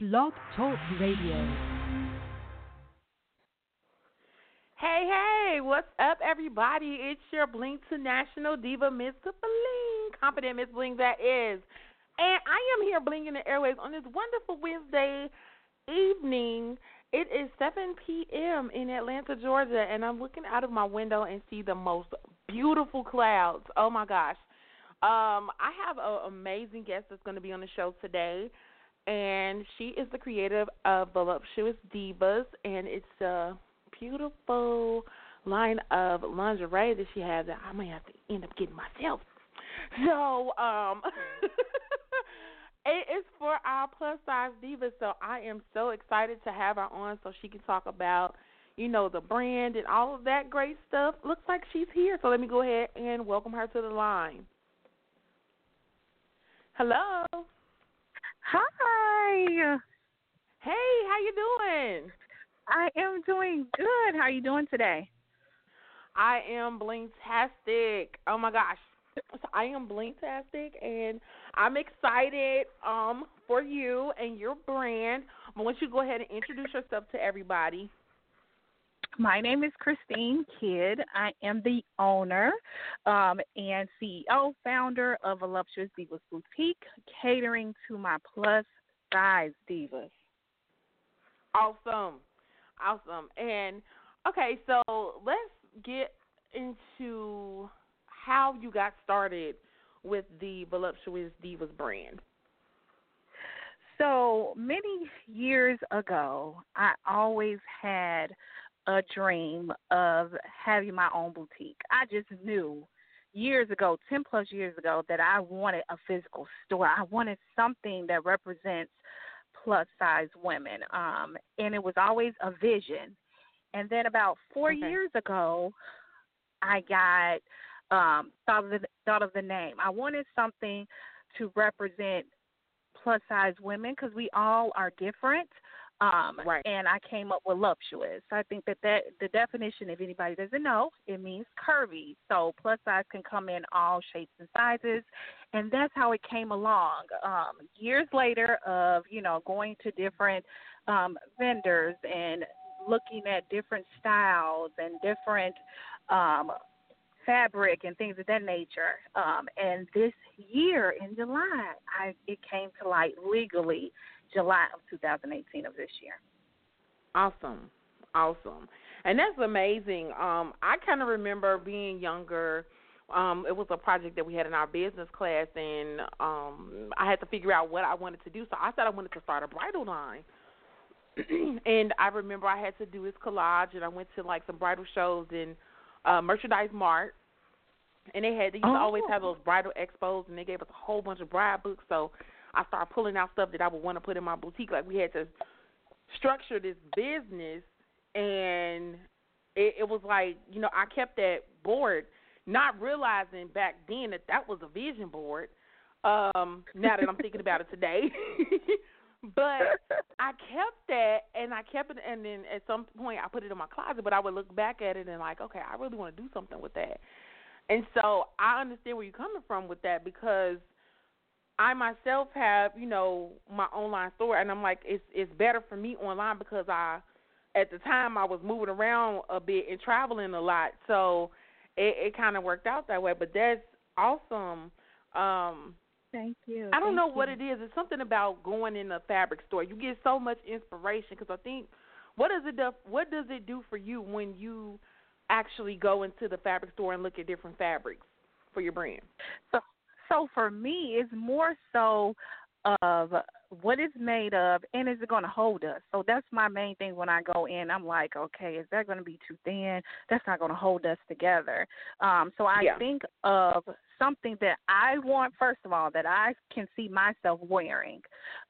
Blog Talk Radio. Hey, hey, what's up, everybody? It's your Bling to National Diva, Miss Bling, Konfident Miss Bling that is. And I am here blinging the airways on this wonderful Wednesday evening. It is 7 p.m. in Atlanta, Georgia, and I'm looking out of my window and see the most beautiful clouds. Oh my gosh. Um, I have an amazing guest that's going to be on the show today and she is the creator of Voluptuous Divas, and it's a beautiful line of lingerie that she has that I might have to end up getting myself. So, um, it is for our plus size divas. So I am so excited to have her on so she can talk about, you know, the brand and all of that great stuff. Looks like she's here, so let me go ahead and welcome her to the line. Hello. Hi. Hey, how you doing? I am doing good. How are you doing today? I am blingtastic. Oh my gosh. I am blingtastic and I'm excited um for you and your brand. I want you to go ahead and introduce yourself to everybody. My name is Christine Kidd. I am the owner um, and CEO, founder of Voluptuous Divas Boutique, catering to my plus size divas. Awesome. Awesome. And okay, so let's get into how you got started with the Voluptuous Divas brand. So many years ago, I always had a dream of having my own boutique. I just knew years ago, 10 plus years ago, that I wanted a physical store. I wanted something that represents plus size women. Um, and it was always a vision. And then about four okay. years ago, I got um, thought of the, thought of the name. I wanted something to represent plus size women because we all are different. Um, right. And I came up with voluptuous. I think that, that the definition, if anybody doesn't know, it means curvy. So plus size can come in all shapes and sizes, and that's how it came along. Um, years later, of you know going to different um, vendors and looking at different styles and different um, fabric and things of that nature. Um, and this year in July, I it came to light legally July of 2018 of this year. Awesome, awesome, and that's amazing. Um, I kind of remember being younger. Um, it was a project that we had in our business class, and um, I had to figure out what I wanted to do. So I said I wanted to start a bridal line. and I remember I had to do this collage, and I went to like some bridal shows in uh, Merchandise Mart, and they had they used oh. to always have those bridal expos, and they gave us a whole bunch of bride books. So I started pulling out stuff that I would want to put in my boutique. Like we had to structure this business, and it, it was like you know I kept that board, not realizing back then that that was a vision board. Um, now that I'm thinking about it today. but I kept that and I kept it and then at some point I put it in my closet but I would look back at it and like, okay, I really want to do something with that. And so I understand where you're coming from with that because I myself have, you know, my online store, and I'm like, it's it's better for me online because I, at the time, I was moving around a bit and traveling a lot, so it, it kind of worked out that way. But that's awesome. Um, Thank you. I don't Thank know you. what it is. It's something about going in a fabric store. You get so much inspiration because I think, what does it do? What does it do for you when you actually go into the fabric store and look at different fabrics for your brand? So so for me, it's more so of what it's made of and is it going to hold us. So that's my main thing when I go in. I'm like, okay, is that going to be too thin? That's not going to hold us together. Um, so I Yeah. think of something that I want first of all that I can see myself wearing.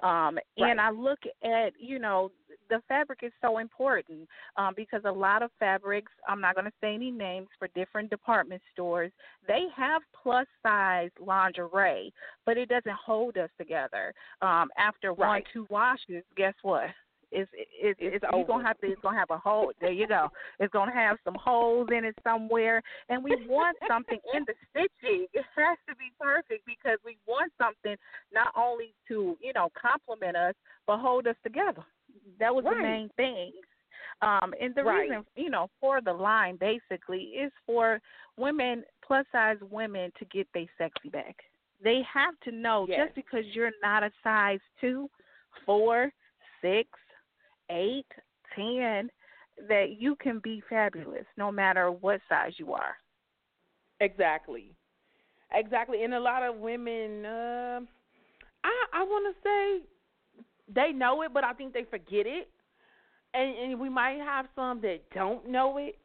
Um, and I look at, you know, the fabric is so important um, because a lot of fabrics, I'm not going to say any names for different department stores, they have plus size lingerie, but it doesn't hold us together. Um, after one, two washes, guess what? It's it's, It's it's, you're gonna have to. It's gonna have a hole. There you go. It's gonna have some holes in it somewhere, and we want something in the stitching. It has to be perfect because we want something not only to you know complement us but hold us together. That was Right. the main thing. Um, and the Right. reason, you know, for the line basically is for women, plus size women, to get their sexy back. They have to know Yes. just because you're not a size two, four, six, eight, ten, that you can be fabulous no matter what size you are. Exactly. Exactly. And a lot of women uh, I I want to say they know it, but I think they forget it. And and we might have some that don't know it,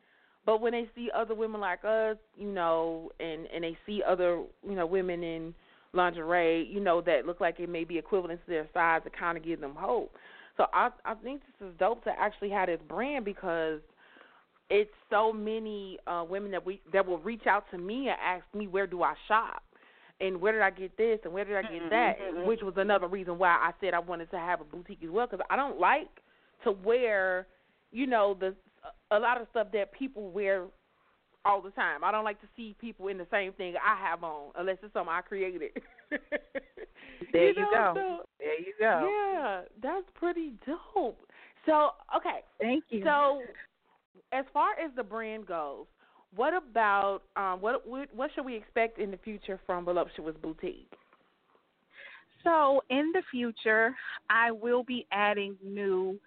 but when they see other women like us, you know, and and they see other, you know, women in lingerie, you know, that look like it may be equivalent to their size, it kind of gives them hope. So I I think this is dope to actually have this brand because it's so many uh women that we that will reach out to me and ask me where do I shop and where did I get this and where did I get that, which was another reason why I said I wanted to have a boutique as well because I don't like to wear, you know, the a lot of stuff that people wear all the time. I don't like to see people in the same thing I have on unless it's something I created. There you you go. so- There you go. yeah, that's pretty dope. So, okay, Thank you. so, as far as the brand goes, what about um, what what what should we expect in the future from Voluptuous Boutique? So in the future, I will be adding new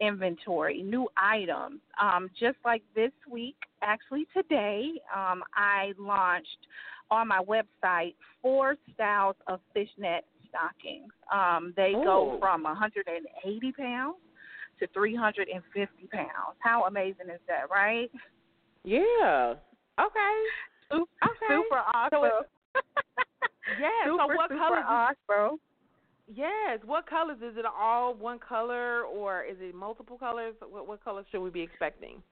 inventory, new items. Um, just like this week, actually today, um, I launched on my website four styles of fishnet stockings. Um, they go from 180 pounds to 350 pounds. How amazing is that, right? Yeah. Okay. Super, Okay. super awesome. So Yeah. super, so what super colors? Is, awesome. yes. What colors is it? All one color or is it multiple colors? What what colors should we be expecting?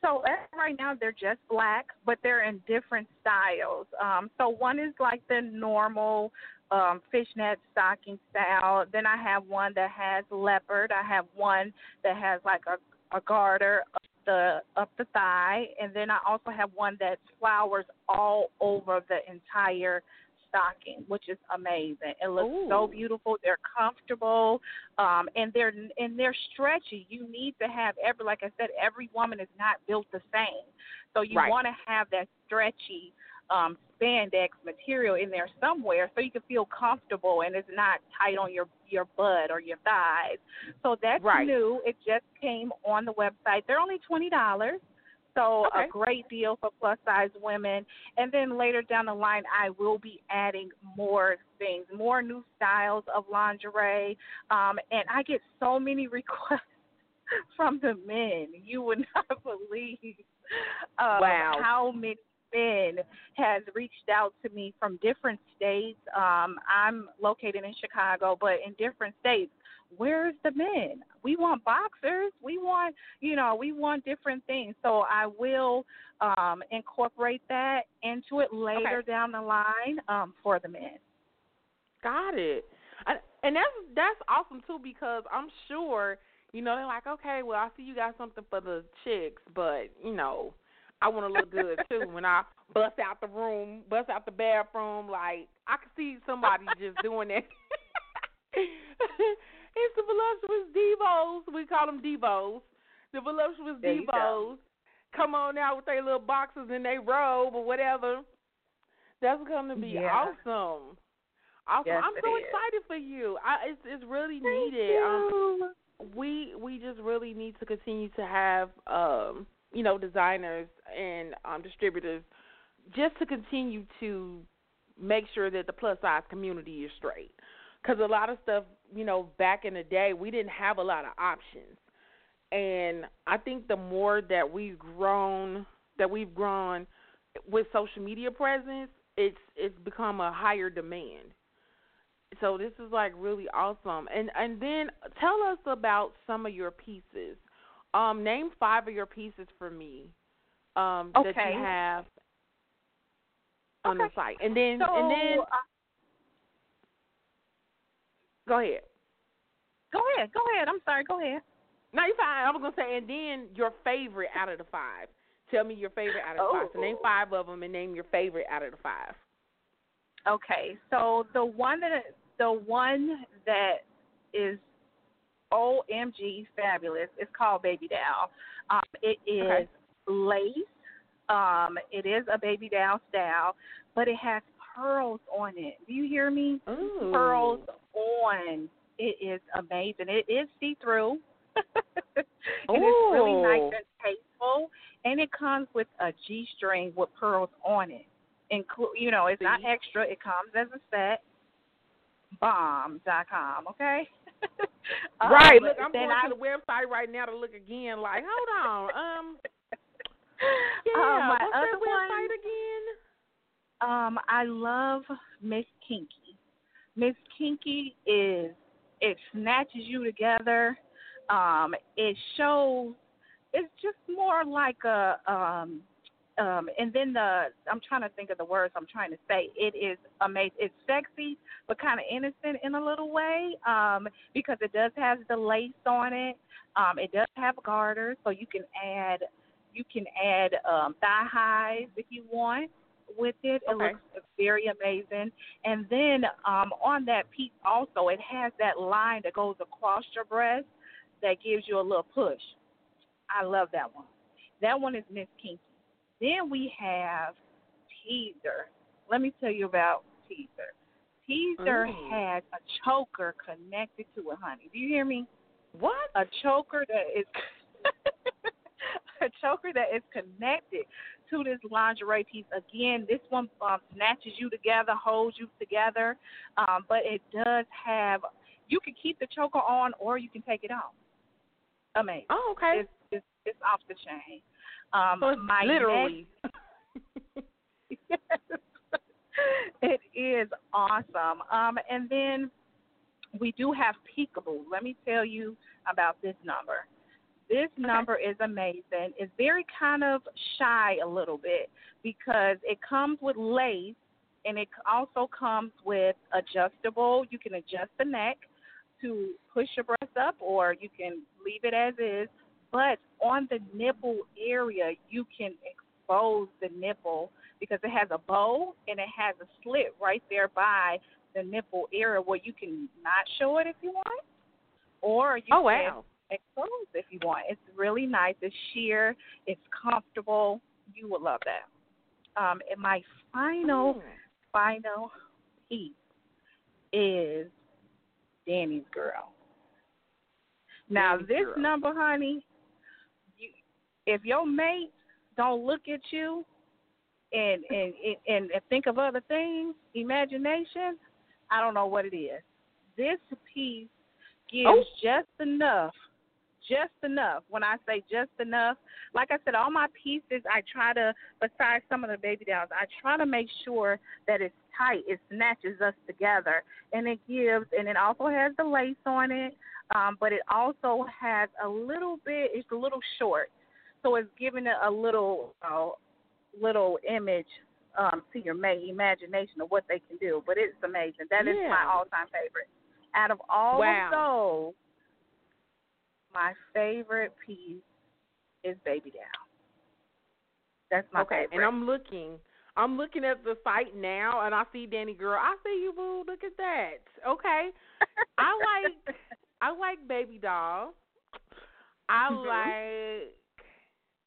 So right now, they're just black, but they're in different styles. Um, so one is like the normal um, fishnet stocking style. Then I have one that has leopard. I have one that has like a, a garter the up the thigh, and then I also have one that's flowers all over the entire stocking, which is amazing. It looks so beautiful. They're comfortable um, and they're and they're stretchy. You need to have every, like I said, every woman is not built the same, so you Right. want to have that stretchy um, spandex material in there somewhere, so you can feel comfortable and it's not tight on your your butt or your thighs. So that's Right. new. It just came on the website. They're only twenty dollars. So Okay. a great deal for plus size women. And then later down the line, I will be adding more things, more new styles of lingerie. Um, and I get so many requests from the men. You would not believe um, Wow. how many men has reached out to me from different states. Um, I'm located in Chicago, but in different states. Where's the men? We want boxers. We want, you know, we want different things. So I will um, incorporate that into it later Okay. down the line um, for the men. Got it. And, and that's that's awesome too because I'm sure you know they're like, okay, well I see you got something for the chicks, but you know I want to look good too. When I bust out the room, bust out the bathroom, like I could see somebody just doing that. it's the voluptuous divos. We call them divos. The voluptuous There divos come on out with their little boxes and they robe or whatever. That's going to be Yeah. awesome. Awesome. Yes, I'm so is. excited for you. I, it's it's really Thank needed. Um, you. we we just really need to continue to have um you know designers and um distributors just to continue to make sure that the plus size community is straight because a lot of stuff you know back in the day we didn't have a lot of options and i think the more that we've grown that we've grown with social media presence it's it's become a higher demand so this is like really awesome. And and then tell us about some of your pieces. Um, name five of your pieces for me um, that you have on Okay. the site. And then So, and then uh, go ahead. Go ahead. Go ahead. I'm sorry. Go ahead. No, you're fine. I was gonna say, and then your favorite out of the five. Tell me your favorite out of the five. So name Oh. five of them and name your favorite out of the five. Okay, so the one that the one that is OMG fabulous is called Baby Doll. Um, it is Okay. lace. Um, it is a baby doll style, but it has pearls on it. Do you hear me? Ooh. Pearls on. It is amazing. It is see through. it is really nice and tasteful, and it comes with a G string with pearls on it. Include, you know, it's not extra. It comes as a set. Bomb.com. Okay. Um, Right. Look, I'm going I, to the website right now to look again. Like, hold on. Um. uh, Yeah. my what's other that website one, again? Um, I love Miss Kinky. Miss Kinky is it snatches you together. Um, it shows it's just more like a um um and then the I'm trying to think of the words I'm trying to say. It is amazing. It's sexy but kind of innocent in a little way um because it does have the lace on it. Um it does have garters so you can add you can add um thigh highs if you want with it. It looks very amazing. And then um on that piece also it has that line that goes across your breast that gives you a little push. I love that one. That one is Miss Kinky. Then we have Teaser. Let me tell you about Teaser. Teaser Ooh. has a choker connected to it, honey. Do you hear me? What? A choker that is a choker that is connected to this lingerie piece. Again, this one um, snatches you together, holds you together, um, but it does have. You can keep the choker on, or you can take it off. Amazing. Oh, okay. It's, it's, it's off the chain. Um, my literally. next- it is awesome. Um, and then we do have Peekaboo. Let me tell you about this number. This number is amazing. It's very kind of shy a little bit because it comes with lace and it also comes with adjustable. You can adjust the neck to push your breast up or you can leave it as is. But on the nipple area, you can expose the nipple because it has a bow and it has a slit right there by the nipple area where you can not show it if you want, or you Oh can wow. expose if you want. It's really nice. It's sheer. It's comfortable. You will love that. Um, and my final, Mm. final piece is Danny's girl. Now Danny's this Girl. number, honey, if your mate don't look at you and and and, and think of other things, imagination, I don't know what it is. This piece gives Oh. just enough, just enough. When I say just enough, like I said, all my pieces, I try to, besides some of the baby dolls, I try to make sure that it's tight. It snatches us together, and it gives, and it also has the lace on it, um, but it also has a little bit. It's a little short, so it's giving it a little, uh, little image um, to your imagination of what they can do. But it's amazing. That is my all-time favorite. Out of all Wow. of those, my favorite piece is Baby Doll. That's my okay, favorite. and I'm looking. I'm looking at the site now, and I see Danny Girl. I see you, boo. Look at that. Okay, I like I like Baby Doll. I Mhm. like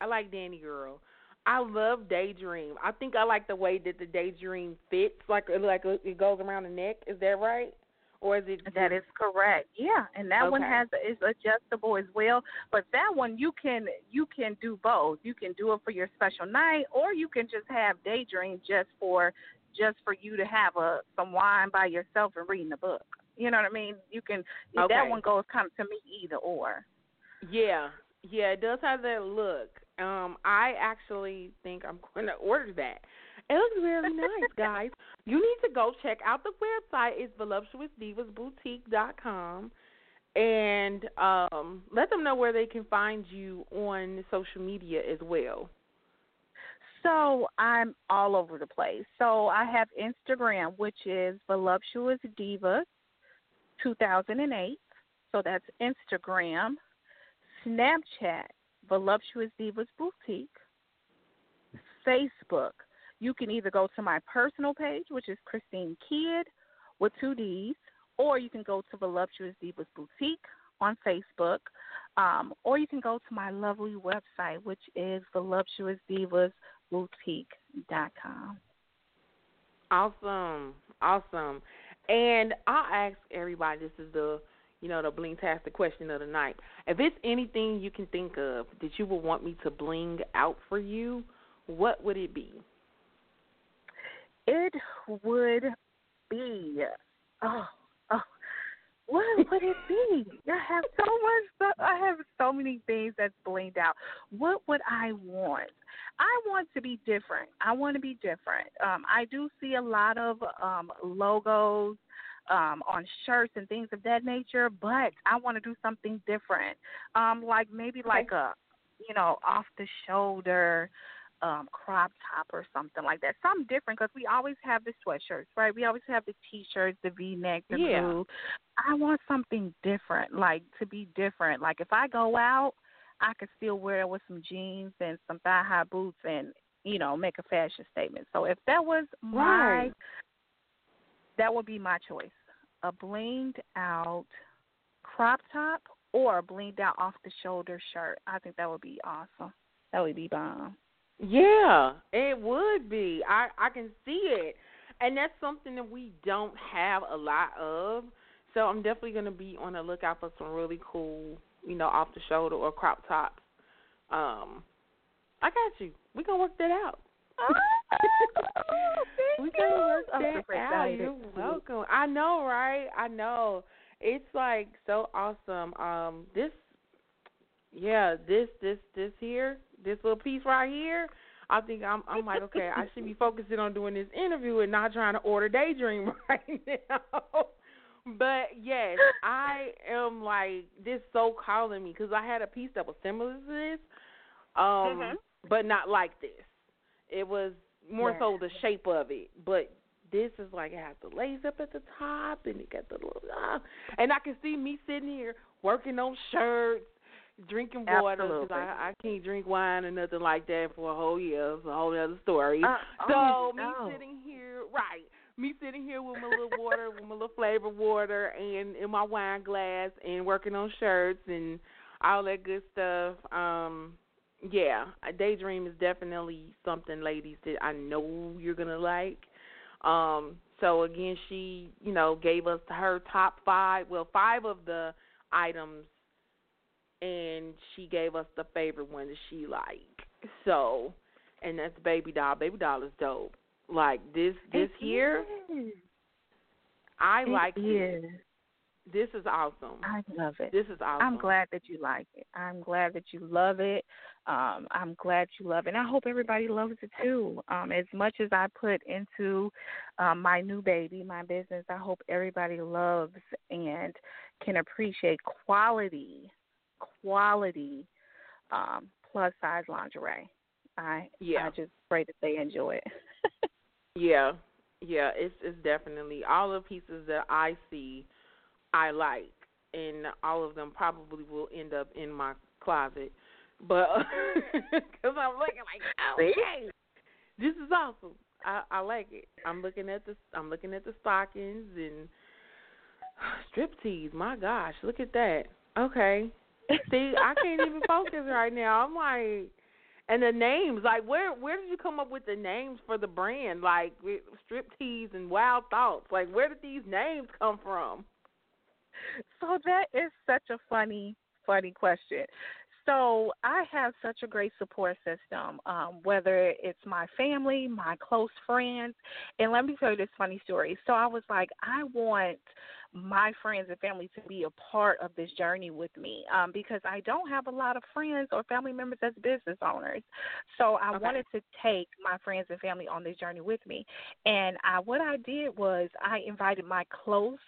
I like Danny Girl. I love Daydream. I think I like the way that the Daydream fits, like uh, like uh, it goes around the neck. Is that right? Or is it? That is correct. Yeah, and that one has is adjustable as well. But that one you can you can do both. You can do it for your special night, or you can just have daydream just for just for you to have a some wine by yourself and reading a book. You know what I mean? You can Okay. that one goes kind of to me either or. Yeah, yeah, it does have that look. Um, I actually think I'm going to order that. It looks very nice, guys. You need to go check out the website. It's voluptuousdivasboutique.com. And um, let them know where they can find you on social media as well. So I'm all over the place. So I have Instagram, which is voluptuous divas 2008. So that's Instagram, Snapchat, Voluptuous Divas Boutique, Facebook. You can either go to my personal page, which is Christine Kidd with two D's, or you can go to Voluptuous Divas Boutique on Facebook, um, or you can go to my lovely website, which is voluptuousdivasboutique.com. Awesome, awesome. And I'll ask everybody. This is the you know the bling tastic question of the night. If it's anything you can think of that you would want me to bling out for you, what would it be? It would be oh oh what would it be? I have so much stuff. I have so many things that's blinged out. What would I want? I want to be different. I want to be different. Um, I do see a lot of um, logos um, on shirts and things of that nature, but I want to do something different. Um, like maybe like a, you know, off the shoulder um crop top or something like that. Something different because we always have the sweatshirts, right? We always have the t-shirts, the V-neck, the yeah. blue. I want something different, like to be different. Like if I go out, I could still wear it with some jeans and some thigh-high boots and you know make a fashion statement. So if that was my, right. That would be my choice: a blinged out crop top or a blinged out off the shoulder shirt. I think that would be awesome. That would be bomb. Yeah, it would be. I I can see it, and that's something that we don't have a lot of. So I'm definitely going to be on the lookout for some really cool, you know, off the shoulder or crop tops. Um, I got you. We're gonna work that out. We you. gonna work I'm out. You're welcome. I know, right? I know. It's like so awesome. Um, this, yeah, this, this, this here, this little piece right here. I think I'm. I'm like, okay, I should be focusing on doing this interview and not trying to order daydream right now. But yes, I am like this so calling me because I had a piece that was similar to this, um, Mhm. but not like this. It was more Yes. so the shape of it, but this is like it has the lace up at the top and it got the little, uh, and I can see me sitting here working on shirts, drinking water because I I can't drink wine or nothing like that for a whole year. It's a whole other story. Uh, So oh, me no. sitting here, right? Me sitting here with my little water, with my little flavored water, and in my wine glass, and working on shirts and all that good stuff. Um, yeah, a daydream is definitely something, ladies, that I know you're gonna like. Um, so again, she, you know, gave us her top five, well, five of the items, and she gave us the favorite one that she liked. So, and that's baby doll. Baby doll is dope. Like this, this It here, is. I It like this. is. This is awesome. I love it. This is awesome. I'm glad that you like it. I'm glad that you love it. Um, I'm glad you love it. And I hope everybody loves it too. Um, as much as I put into um, my new baby, my business, I hope everybody loves and can appreciate quality, quality um, plus size lingerie. I Yeah. I just pray that they enjoy it. Yeah, yeah, it's it's definitely all the pieces that I see, I like, and all of them probably will end up in my closet, but because I'm looking like, See? okay, this is awesome. I I like it. I'm looking at the I'm looking at the stockings and striptease. My gosh, look at that. Okay, see, I can't even focus right now. I'm like. And the names, like where where did you come up with the names for the brand? Like with striptease and wild thoughts. Like where did these names come from? So that is such a funny, funny question. So I have such a great support system, um, whether it's my family, my close friends. And let me tell you this funny story. So I was like, I want my friends and family to be a part of this journey with me um, because I don't have a lot of friends or family members as business owners. So I Okay. wanted to take my friends and family on this journey with me. And I, what I did was I invited my close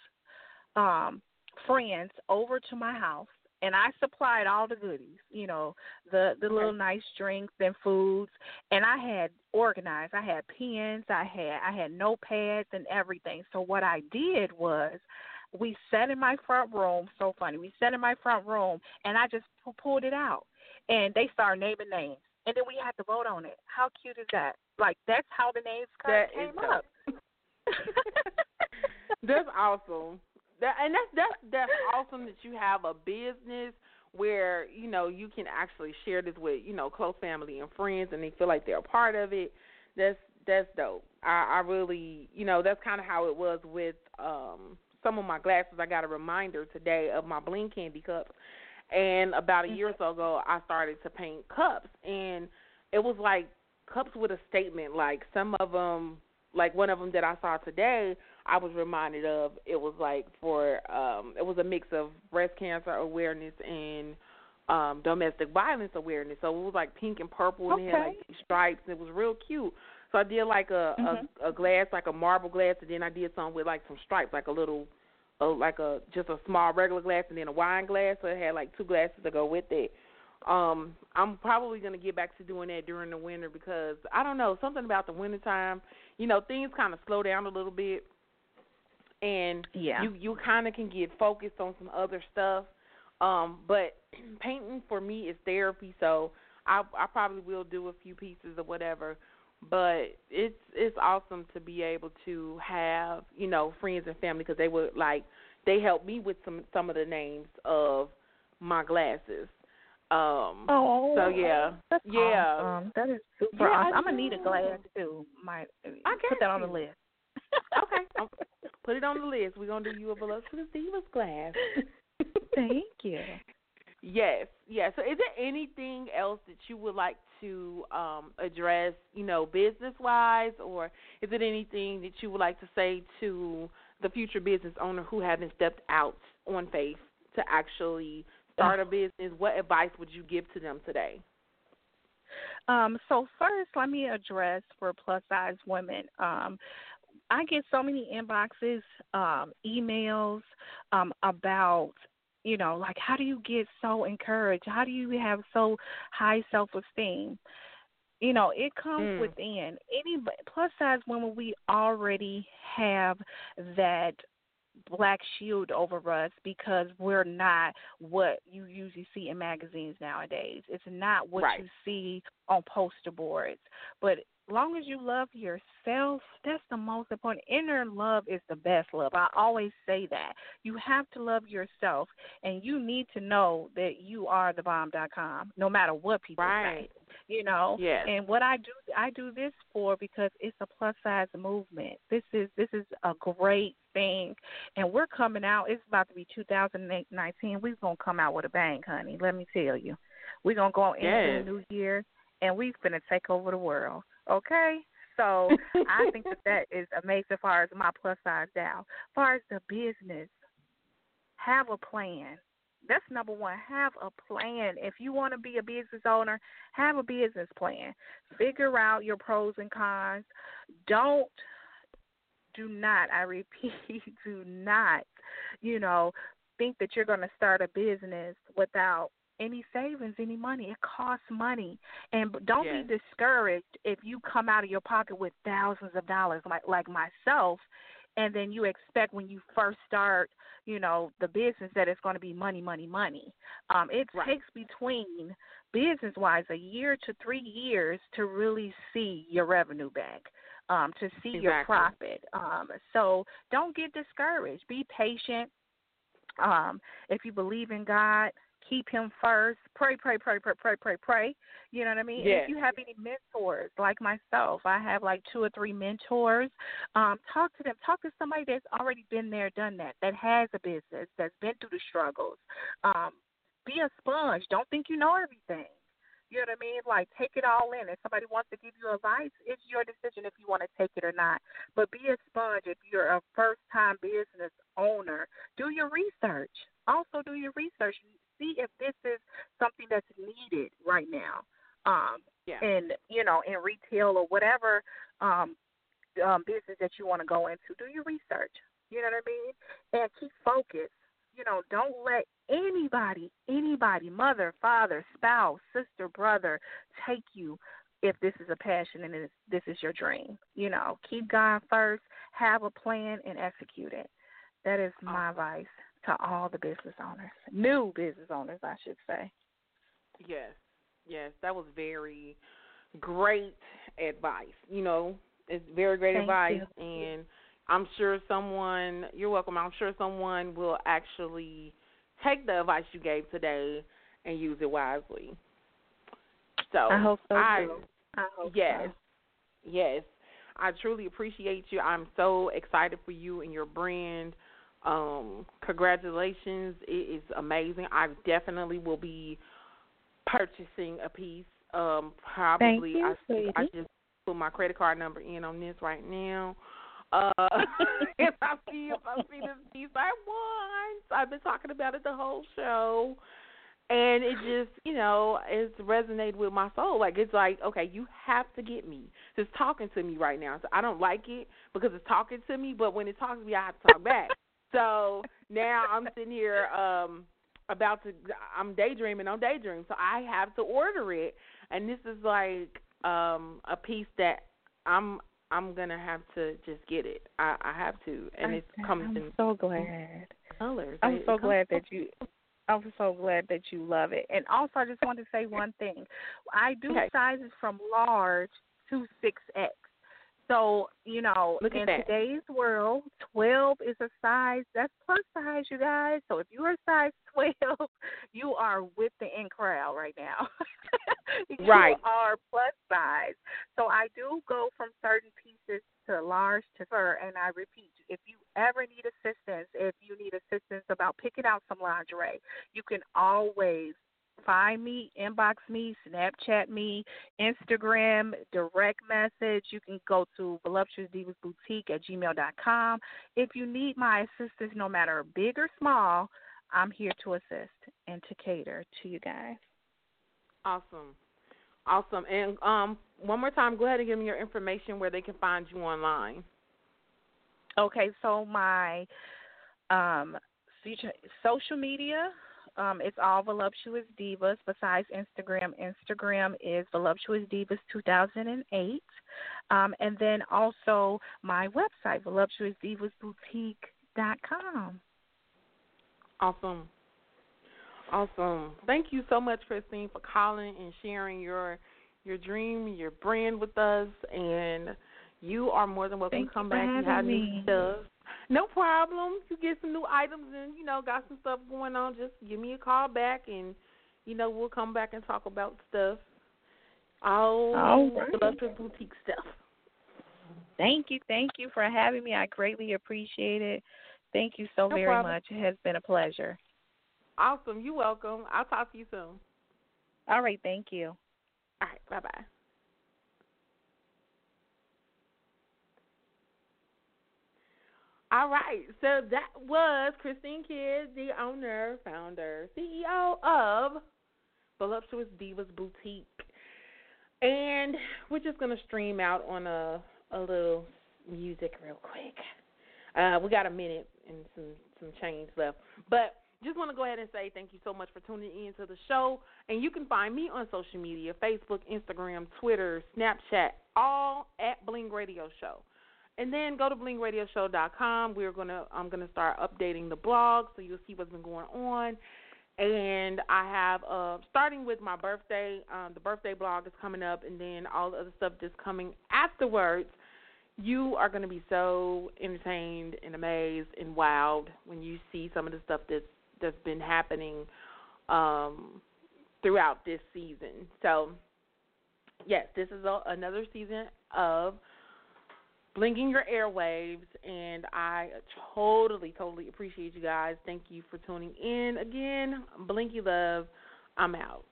um, friends over to my house and I supplied all the goodies, you know, the the little nice drinks and foods, and I had organized. I had pens, I had I had notepads and everything. So what I did was we sat in my front room. So funny. We sat in my front room, and I just pulled it out, and they started naming names, and then we had to vote on it. How cute is that? Like that's how the names that came up. that's awesome. That and that's that's that's awesome that you have a business where you know you can actually share this with you know close family and friends, and they feel like they're a part of it. That's that's dope. I, I really, you know, that's kind of how it was with um some of my glasses. I got a reminder today of my bling candy cups, and about a year or so ago, I started to paint cups, and it was like cups with a statement. Like some of them, like one of them that I saw today, I was reminded of. It was like for, um it was a mix of breast cancer awareness and um domestic violence awareness. So it was like pink and purple, and okay. it had like stripes. And it was real cute. So I did like a, mm-hmm. a a glass, like a marble glass, and then I did something with like some stripes, like a little, a, like a just a small regular glass, and then a wine glass. So it had like two glasses to go with it. Um, I'm probably gonna get back to doing that during the winter because I don't know something about the winter time. You know, things kind of slow down a little bit, and yeah. you you kind of can get focused on some other stuff. Um, but painting for me is therapy, so I I probably will do a few pieces or whatever but it's it's awesome to be able to have you know friends and family because they would like they helped me with some some of the names of my glasses. Um oh, so yeah, that's yeah, awesome. that is super yeah, awesome. I'm gonna need a glass too. My I put that on the list. okay, I'll put it on the list. We're gonna do you a Voluptuous Divas glass. Thank you. Yes, yes. So, is there anything else that you would like to um, address, you know, business wise, or is it anything that you would like to say to the future business owner who hasn't stepped out on faith to actually start a business? What advice would you give to them today? Um, so first, let me address for plus size women. Um, I get so many inboxes, um, emails um, about you know, like how do you get so encouraged? How do you have so high self esteem? You know, it comes mm. within. Any plus size women, we already have that black shield over us because we're not what you usually see in magazines nowadays. It's not what right. you see on poster boards. But long as you love yourself, that's the most important. Inner love is the best love. I always say that. You have to love yourself, and you need to know that you are the bomb.com, no matter what people right. say. You know, yes. and what I do, I do this for because it's a plus size movement. This is this is a great thing, and we're coming out. It's about to be 2019. We're gonna come out with a bang, honey. Let me tell you, we're gonna go into yes. the new year, and we're gonna take over the world. Okay? So I think that that is amazing as far as my plus size down. As far as the business, have a plan. That's number one. Have a plan. If you want to be a business owner, have a business plan. Figure out your pros and cons. Don't, do not, I repeat, do not, you know, think that you're going to start a business without any savings, any money. It costs money, and don't yes. be discouraged if you come out of your pocket with thousands of dollars, like like myself, and then you expect when you first start, you know, the business that it's going to be money, money, money. Um, it right. takes between business wise a year to three years to really see your revenue back. Um, to see exactly. your profit. Um, so don't get discouraged. Be patient. Um, if you believe in God, keep him first. Pray, pray, pray, pray, pray, pray, pray. You know what I mean? Yes. If you have any mentors like myself, I have like two or three mentors. Um, talk to them. Talk to somebody that's already been there, done that, that has a business, that's been through the struggles. Um, be a sponge. Don't think you know everything. You know what I mean? Like take it all in. If somebody wants to give you advice, it's your decision if you want to take it or not. But be a sponge. If you're a first time business owner, do your research. Also do your research see if this is something that's needed right now. Um, yeah. and you know, in retail or whatever um, um, business that you want to go into, do your research. You know what I mean? And keep focused. You know, don't let anybody, anybody, mother, father, spouse, sister, brother, take you if this is a passion and this is your dream. You know, keep God first, have a plan, and execute it. That is my advice to all the business owners, new business owners, I should say. Yes, yes, that was very great advice. You know, it's very great Thank advice, you. and I'm sure someone. You're welcome. I'm sure someone will actually take the advice you gave today and use it wisely. So I hope so I, too. I hope yes, so. yes. I truly appreciate you. I'm so excited for you and your brand. Um, congratulations. It is amazing. I definitely will be purchasing a piece. Um, probably you, I. I just put my credit card number in on this right now. Uh, if I see if I see this piece I want. I've been talking about it the whole show and it just you know it's resonated with my soul like it's like okay you have to get me it's talking to me right now so i don't like it because it's talking to me but when it talks to me i have to talk back so now i'm sitting here um about to i'm daydreaming on daydream so i have to order it and this is like um a piece that i'm i'm gonna have to just get it i i have to and it comes I'm in so glad. colors I'm so glad that you. I'm so glad that you love it. And also, I just want to say one thing. I do Okay. sizes from large to six X. So you know, Look in that. today's world, twelve is a size that's plus size, you guys. So if you are size twelve, you are with the in crowd right now. you Right. are plus size. So I do go from certain pieces to large to fur, and I repeat, if you ever need assistance, if you need assistance about picking out some lingerie, you can always find me, inbox me, Snapchat me, Instagram, direct message. You can go to voluptuousdivasboutique Divas Boutique at gmail.com. If you need my assistance, no matter big or small, I'm here to assist and to cater to you guys. Awesome. Awesome. And um one more time, go ahead and give me your information where they can find you online. Okay, so my um social media, um, it's all voluptuous divas. Besides Instagram, Instagram is voluptuous divas 2008, um, and then also my website voluptuousdivasboutique.com. Awesome. Awesome. Thank you so much, Christine, for calling and sharing your your dream, your brand with us and you are more than welcome Thank to come back and have new me. stuff. No problem. You get some new items and, you know, got some stuff going on, just give me a call back and you know, we'll come back and talk about stuff. All All right. Voluptuous boutique stuff. Thank you, thank you for having me. I greatly appreciate it. Thank you so No very problem. much. It has been a pleasure. Awesome. You're welcome. I'll talk to you soon. All right, thank you. All right. Bye bye. All right. So that was Christine Kidd, the owner, founder, CEO of Voluptuous Divas Boutique. And we're just gonna stream out on a a little music real quick. Uh, we got a minute and some some change left, but just want to go ahead and say thank you so much for tuning in to the show. And you can find me on social media: Facebook, Instagram, Twitter, Snapchat, all at Bling Radio Show. And then go to blingradioshow.com. We're gonna I'm gonna start updating the blog so you'll see what's been going on. And I have uh starting with my birthday, um, the birthday blog is coming up, and then all the other stuff that's coming afterwards. You are going to be so entertained and amazed and wowed when you see some of the stuff that's that's been happening um, throughout this season. So, yes, this is a, another season of Blinking Your Airwaves, and I totally, totally appreciate you guys. Thank you for tuning in again. Blingy Love, I'm out.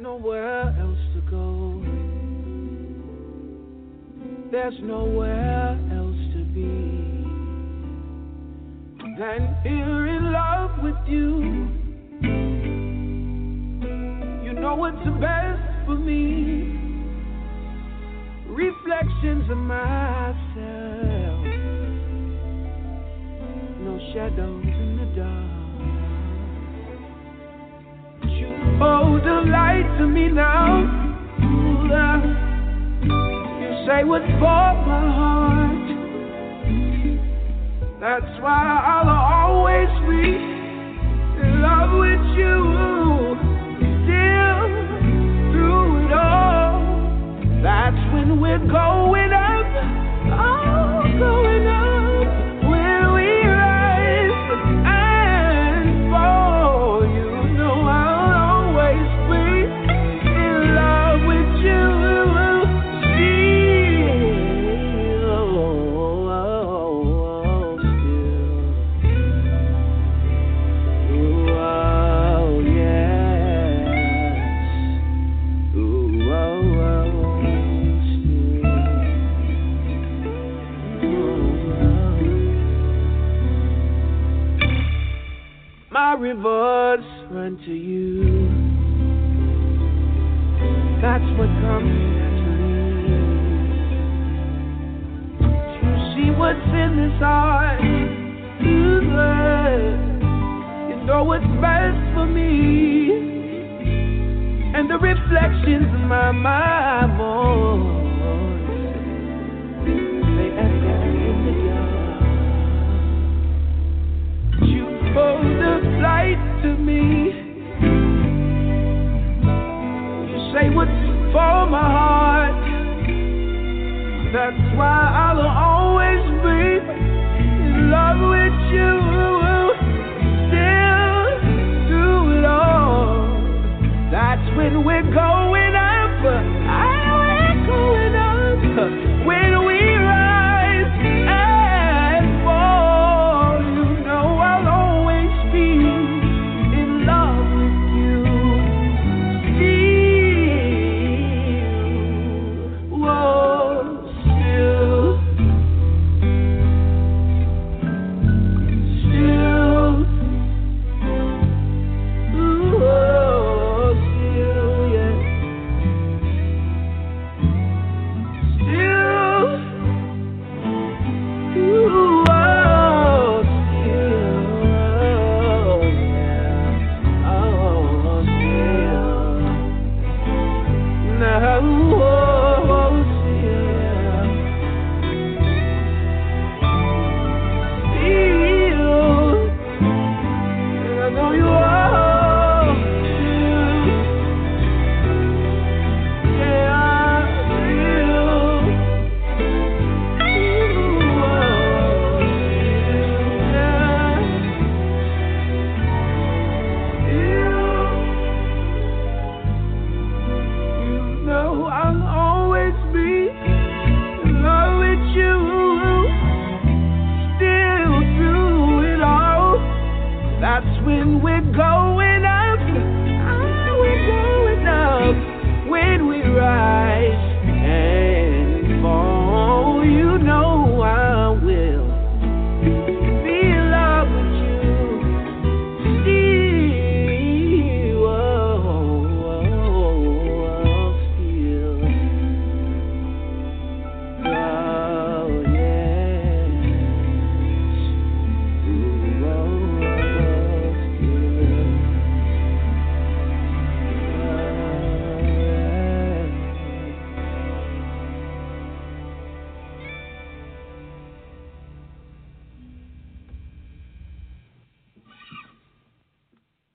Nowhere else to go. There's nowhere else to be than here in love with you. You know what's best for me. Reflections of myself. No shadows in the dark. You hold the light to me now. You say what's for my heart. That's why I'll always be in love with you. Still, through it all, that's when we're going up. Oh, going rewards run to you. That's what comes naturally. You see what's in this heart, you. You know what's best for me. And the reflections in my mind, more. Oh, the light to me. You say what's for my heart. That's why I'll always be in love with you. Still too long. That's when we're going.